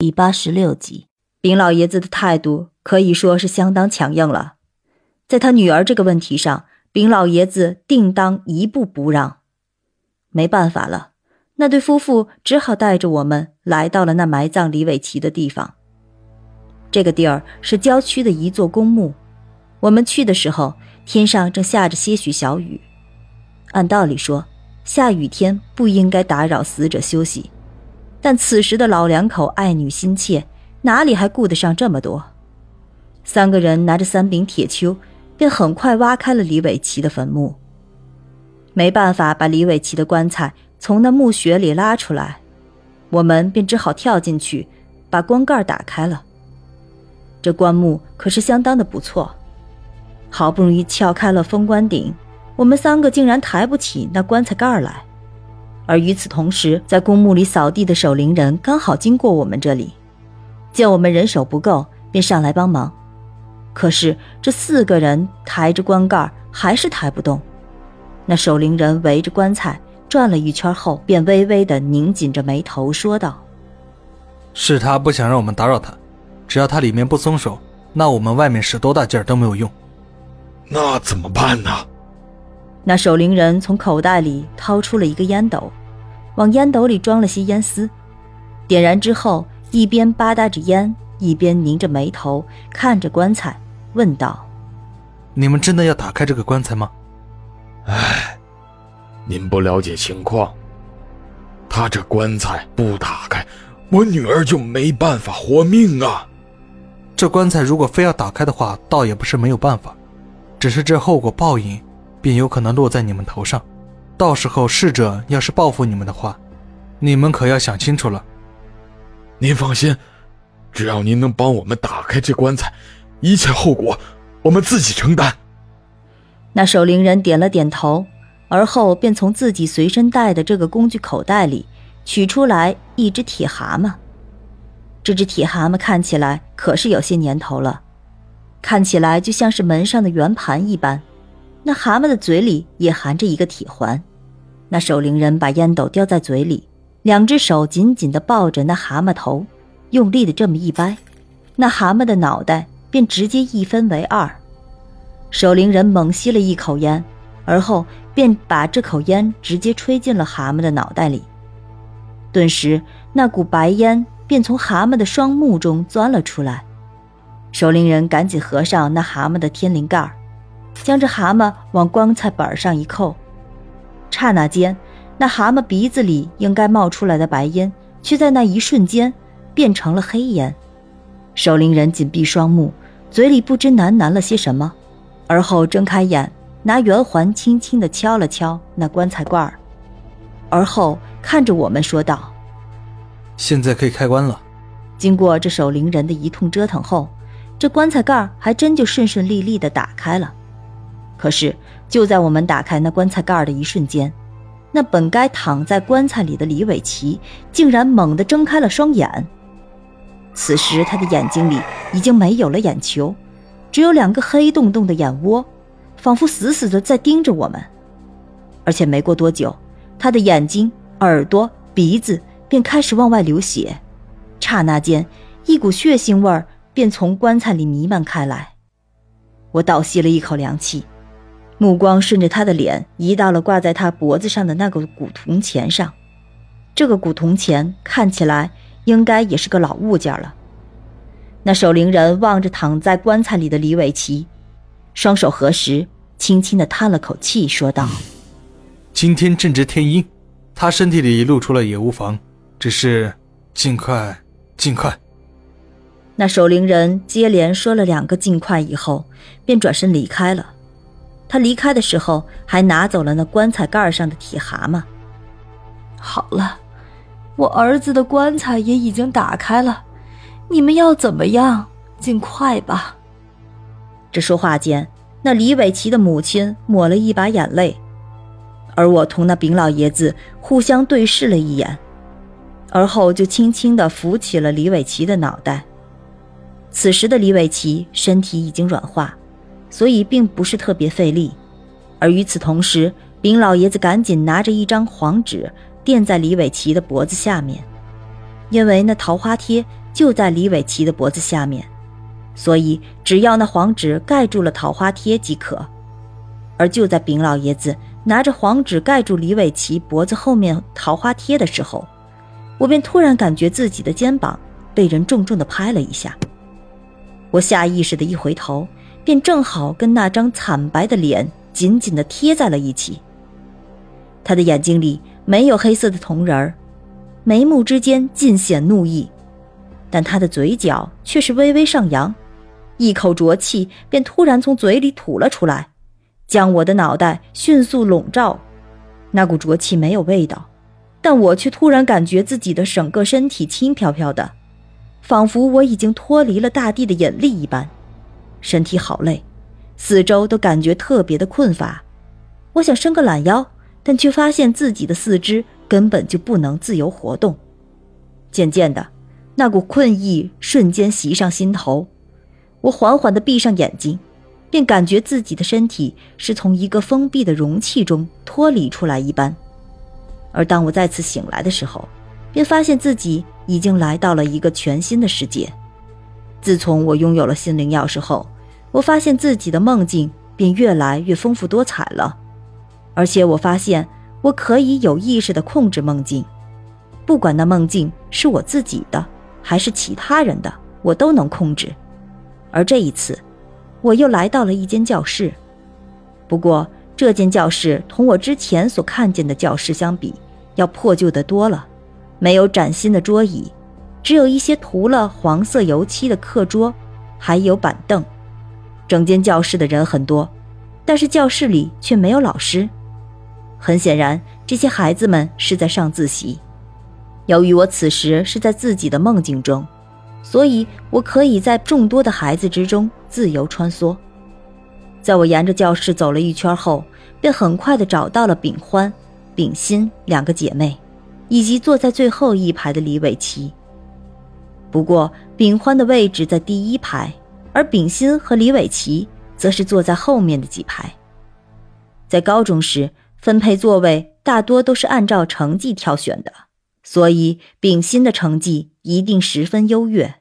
第八十六集，丙老爷子的态度可以说是相当强硬了。在他女儿这个问题上，丙老爷子定当一步不让。没办法了，那对夫妇只好带着我们来到了那埋葬李伟奇的地方。这个地儿是郊区的一座公墓。我们去的时候，天上正下着些许小雨。按道理说，下雨天不应该打扰死者休息。但此时的老两口爱女心切，哪里还顾得上这么多？三个人拿着三柄铁锹，便很快挖开了李伟奇的坟墓。没办法把李伟奇的棺材从那墓穴里拉出来，我们便只好跳进去，把棺盖打开了。这棺木可是相当的不错，好不容易撬开了封棺顶，我们三个竟然抬不起那棺材盖来。而与此同时，在公墓里扫地的守灵人刚好经过我们这里，见我们人手不够，便上来帮忙。可是这四个人抬着棺盖还是抬不动。那守灵人围着棺材转了一圈后，便微微的拧紧着眉头说道：“是他不想让我们打扰他，只要他里面不松手，那我们外面使多大劲儿都没有用。那怎么办呢？”那守灵人从口袋里掏出了一个烟斗。往烟斗里装了些烟丝，点燃之后，一边吧嗒着烟，一边拧着眉头看着棺材，问道：“你们真的要打开这个棺材吗？”“哎，您不了解情况。他这棺材不打开，我女儿就没办法活命啊。这棺材如果非要打开的话，倒也不是没有办法，只是这后果报应，便有可能落在你们头上。”到时候逝者要是报复你们的话，你们可要想清楚了。您放心，只要您能帮我们打开这棺材，一切后果我们自己承担。那守灵人点了点头，而后便从自己随身带的这个工具口袋里取出来一只铁蛤蟆。这只铁蛤蟆看起来可是有些年头了，看起来就像是门上的圆盘一般。那蛤蟆的嘴里也含着一个铁环。那守灵人把烟斗叼在嘴里，两只手紧紧地抱着那蛤蟆头，用力的这么一掰，那蛤蟆的脑袋便直接一分为二。守灵人猛吸了一口烟，而后便把这口烟直接吹进了蛤蟆的脑袋里。顿时，那股白烟便从蛤蟆的双目中钻了出来。守灵人赶紧合上那蛤蟆的天灵盖将这蛤蟆往棺材板上一扣。刹那间，那蛤蟆鼻子里应该冒出来的白烟，却在那一瞬间变成了黑烟。守灵人紧闭双目，嘴里不知喃喃了些什么，而后睁开眼，拿圆环轻轻地敲了敲那棺材盖儿，而后看着我们说道：“现在可以开棺了。”经过这守灵人的一通折腾后，这棺材盖还真就顺顺利利地打开了。可是。就在我们打开那棺材盖的一瞬间，那本该躺在棺材里的李伟奇竟然猛地睁开了双眼。此时他的眼睛里已经没有了眼球，只有两个黑洞洞的眼窝，仿佛死死的在盯着我们。而且没过多久，他的眼睛、耳朵、鼻子便开始往外流血，刹那间，一股血腥味儿便从棺材里弥漫开来。我倒吸了一口凉气。目光顺着他的脸移到了挂在他脖子上的那个古铜钱上，这个古铜钱看起来应该也是个老物件了。那守灵人望着躺在棺材里的李伟奇，双手合十，轻轻地叹了口气，说道：“今天正值天阴，他身体里露出了也无妨，只是尽快，尽快。”那守灵人接连说了两个“尽快”以后，便转身离开了。他离开的时候，还拿走了那棺材盖上的铁蛤蟆。好了，我儿子的棺材也已经打开了，你们要怎么样？尽快吧。这说话间，那李伟奇的母亲抹了一把眼泪，而我同那丙老爷子互相对视了一眼，而后就轻轻地扶起了李伟奇的脑袋。此时的李伟奇身体已经软化。所以并不是特别费力，而与此同时，丙老爷子赶紧拿着一张黄纸垫在李伟奇的脖子下面，因为那桃花贴就在李伟奇的脖子下面，所以只要那黄纸盖住了桃花贴即可。而就在丙老爷子拿着黄纸盖住李伟奇脖子后面桃花贴的时候，我便突然感觉自己的肩膀被人重重的拍了一下。我下意识的一回头，便正好跟那张惨白的脸紧紧的贴在了一起。他的眼睛里没有黑色的瞳仁儿，眉目之间尽显怒意，但他的嘴角却是微微上扬，一口浊气便突然从嘴里吐了出来。将我的脑袋迅速笼罩，那股浊气没有味道，但我却突然感觉自己的整个身体轻飘飘的，仿佛我已经脱离了大地的引力一般，身体好累，四周都感觉特别的困乏。我想伸个懒腰，但却发现自己的四肢根本就不能自由活动。渐渐的，那股困意瞬间袭上心头，我缓缓地闭上眼睛。便感觉自己的身体是从一个封闭的容器中脱离出来一般，而当我再次醒来的时候，便发现自己已经来到了一个全新的世界。自从我拥有了心灵钥匙后，我发现自己的梦境便越来越丰富多彩了，而且我发现我可以有意识地控制梦境，不管那梦境是我自己的还是其他人的，我都能控制。而这一次。我又来到了一间教室，不过这间教室同我之前所看见的教室相比，要破旧得多了。没有崭新的桌椅，只有一些涂了黄色油漆的课桌，还有板凳。整间教室的人很多，但是教室里却没有老师。很显然，这些孩子们是在上自习。由于我此时是在自己的梦境中。所以，我可以在众多的孩子之中自由穿梭。在我沿着教室走了一圈后，便很快的找到了秉欢、秉欣两个姐妹，以及坐在最后一排的李伟奇。不过，炳欢的位置在第一排，而秉欣和李伟奇则是坐在后面的几排。在高中时，分配座位大多都是按照成绩挑选的。所以，丙辛的成绩一定十分优越。